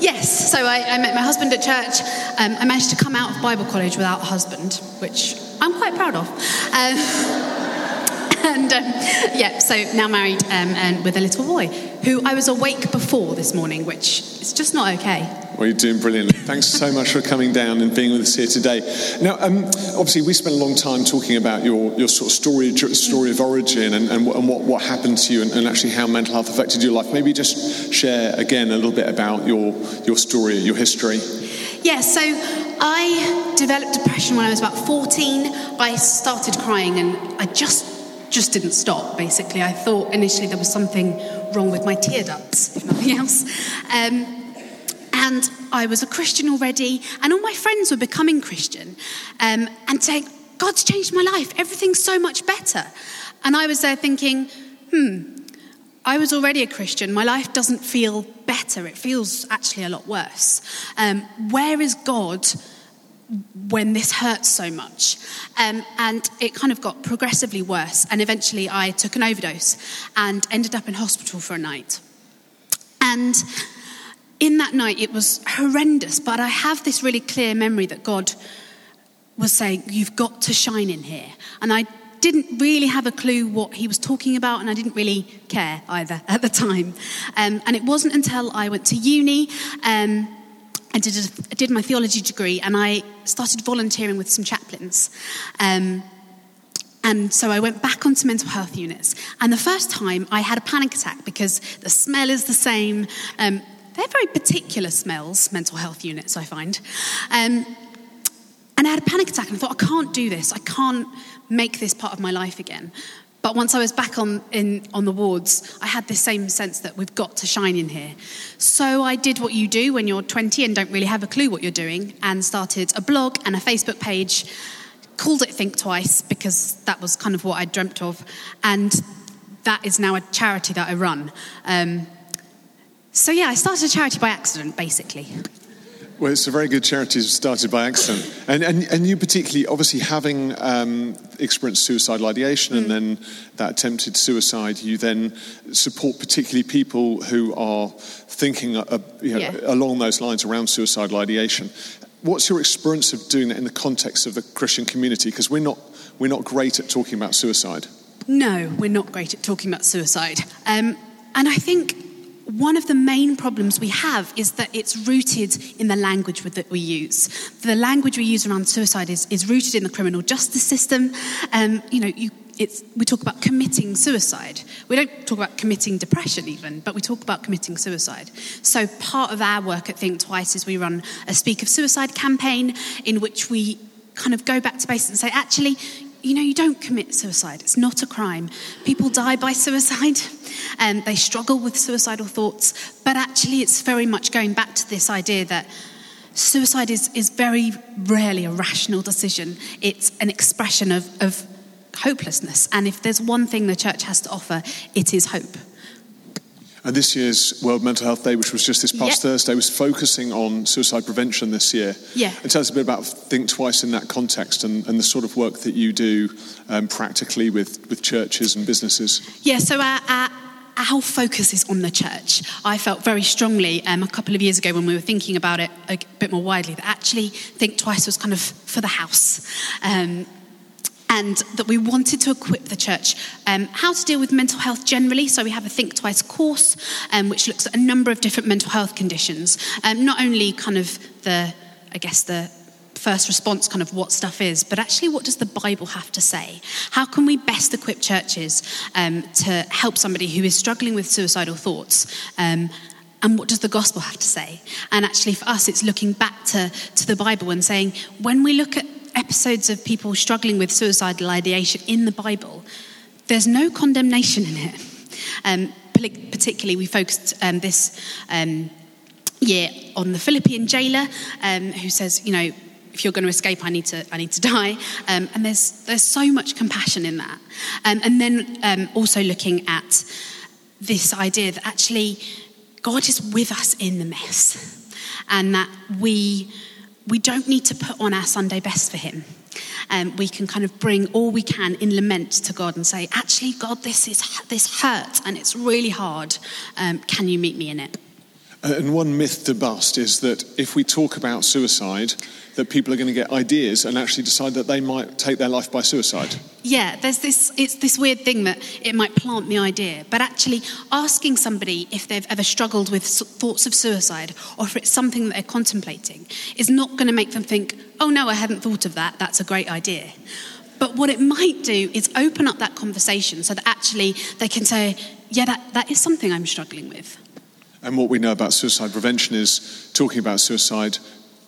Yes, so I, I met my husband at church. Um, I managed to come out of Bible college without a husband, which I'm quite proud of. Um, and um, yeah, so now married um, and with a little boy who I was awake before this morning, which is just not okay. Well, you're doing brilliantly. Thanks so much for coming down and being with us here today. Now, um, obviously, we spent a long time talking about your, your sort of story, story of origin and, and, and what, what happened to you and, and, actually how mental health affected your life. Maybe just share again a little bit about your, your story, your history. Yeah, so I developed depression when I was about 14. I started crying and I just just didn't stop, basically. I thought initially there was something wrong with my tear ducts, if nothing else. Um, and I was a Christian already, and all my friends were becoming Christian um, and saying, God's changed my life, everything's so much better. And I was there thinking, hmm, I was already a Christian. My life doesn't feel better, it feels actually a lot worse. Um, where is God when this hurts so much? Um, and it kind of got progressively worse. And eventually I took an overdose and ended up in hospital for a night. And in that night, it was horrendous, but I have this really clear memory that God was saying, You've got to shine in here. And I didn't really have a clue what he was talking about, and I didn't really care either at the time. Um, and it wasn't until I went to uni. Um, I did, a, did my theology degree and I started volunteering with some chaplains. Um, and so I went back onto mental health units. And the first time I had a panic attack because the smell is the same. Um, they're very particular smells, mental health units, I find. Um, and I had a panic attack and I thought, I can't do this. I can't make this part of my life again. But once I was back on, in, on the wards, I had this same sense that we've got to shine in here. So I did what you do when you're 20 and don't really have a clue what you're doing and started a blog and a Facebook page, called it Think Twice because that was kind of what I dreamt of. And that is now a charity that I run. Um, so yeah, I started a charity by accident, basically. Well, it's a very good charity started by accident. And, and, and you particularly, obviously, having um, experienced suicidal ideation mm. and then that attempted suicide, you then support particularly people who are thinking uh, you know, yeah. along those lines around suicidal ideation. What's your experience of doing that in the context of the Christian community? Because we're not, we're not great at talking about suicide. No, we're not great at talking about suicide. Um, and I think one of the main problems we have is that it's rooted in the language that we use. The language we use around suicide is, is rooted in the criminal justice system. Um, you know, you, we talk about committing suicide. We don't talk about committing depression, even, but we talk about committing suicide. So, part of our work at Think Twice is we run a Speak of Suicide campaign in which we kind of go back to basics and say, actually, you know, you don't commit suicide. It's not a crime. People die by suicide and they struggle with suicidal thoughts. But actually, it's very much going back to this idea that suicide is, is very rarely a rational decision, it's an expression of, of hopelessness. And if there's one thing the church has to offer, it is hope. And this year's World Mental Health Day, which was just this past yep. Thursday, was focusing on suicide prevention this year. Yeah. And tell us a bit about Think Twice in that context and, and the sort of work that you do um, practically with, with churches and businesses. Yeah, so our, our, our focus is on the church. I felt very strongly um, a couple of years ago when we were thinking about it a bit more widely that actually Think Twice was kind of for the house. Um, that we wanted to equip the church um, how to deal with mental health generally. So we have a Think Twice course, um, which looks at a number of different mental health conditions, um, not only kind of the, I guess, the first response kind of what stuff is, but actually what does the Bible have to say? How can we best equip churches um, to help somebody who is struggling with suicidal thoughts? Um, and what does the gospel have to say? And actually, for us, it's looking back to, to the Bible and saying, when we look at episodes of people struggling with suicidal ideation in the Bible, there's no condemnation in it. Um, particularly, we focused um, this um, year on the Philippian jailer um, who says, you know, if you're going to escape, I need to, I need to die. Um, and there's, there's so much compassion in that. Um, and then also looking at this idea that actually God is with us in the mess and that we we don't need to put on our Sunday best for Him. Um, we can kind of bring all we can in lament to God and say, actually, God, this is this hurts and it's really hard. Um, can you meet me in it? Uh, and one myth to bust is that if we talk about suicide, that people are going to get ideas and actually decide that they might take their life by suicide. Yeah, there's this it's this weird thing that it might plant the idea, but actually asking somebody if they've ever struggled with thoughts of suicide or if it's something that they're contemplating is not going to make them think, "Oh no, I hadn't thought of that. That's a great idea." But what it might do is open up that conversation so that actually they can say, "Yeah, that, that is something I'm struggling with." And what we know about suicide prevention is talking about suicide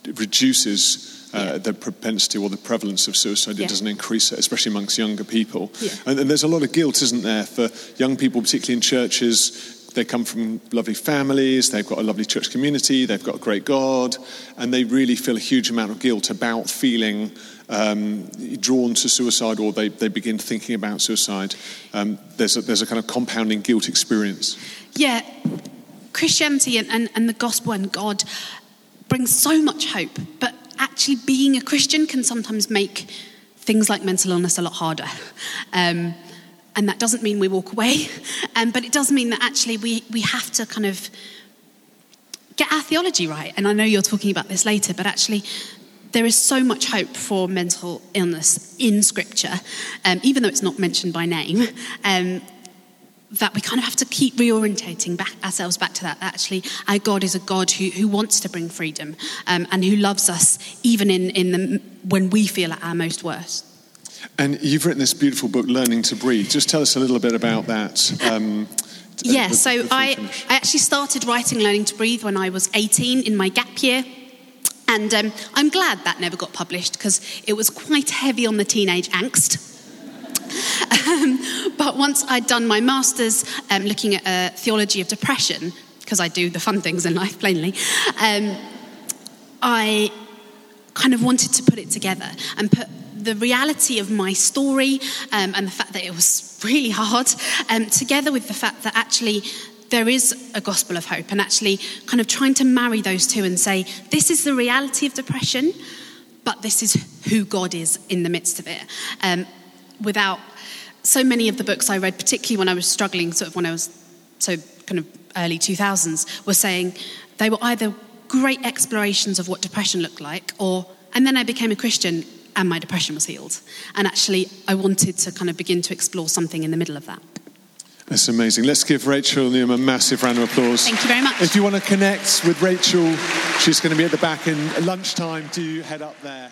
reduces uh, Yeah. the propensity or the prevalence of suicide. It doesn't increase it, especially amongst younger people. Yeah. And, and there's a lot of guilt, isn't there, for young people, particularly in churches. They come from lovely families, they've got a lovely church community, they've got a great God, and they really feel a huge amount of guilt about feeling um, drawn to suicide or they, they begin thinking about suicide. Um, there's, a, there's a kind of compounding guilt experience. Yeah, Christianity and, and, and the gospel and God brings so much hope, but actually being a Christian can sometimes make things like mental illness a lot harder. Um, and that doesn't mean we walk away, um, but it does mean that actually we, we have to kind of get our theology right. And I know you're talking about this later, but actually, there is so much hope for mental illness in Scripture, um, even though it's not mentioned by name. Um, that we kind of have to keep reorientating back ourselves back to that. that actually, our God is a God who, who wants to bring freedom um, and who loves us even in, in the, when we feel at our most worst. And you've written this beautiful book, Learning to Breathe. Just tell us a little bit about that. Um, Yeah, uh, so I, finish. I actually started writing Learning to Breathe when I was 18 in my gap year. And um, I'm glad that never got published because it was quite heavy on the teenage angst. Um, but once I'd done my master's um, looking at a theology of depression, because I do the fun things in life plainly, um, I kind of wanted to put it together and put the reality of my story um, and the fact that it was really hard um, together with the fact that actually there is a gospel of hope and actually kind of trying to marry those two and say this is the reality of depression but this is who god is in the midst of it. Um, without so many of the books i read particularly when i was struggling sort of when i was so kind of early 2000s were saying they were either great explorations of what depression looked like or and then i became a christian and my depression was healed and actually i wanted to kind of begin to explore something in the middle of that That's amazing. Let's give Rachel Newham a massive round of applause. Thank you very much. If you want to connect with Rachel, she's going to be at the back in lunchtime. Do head up there.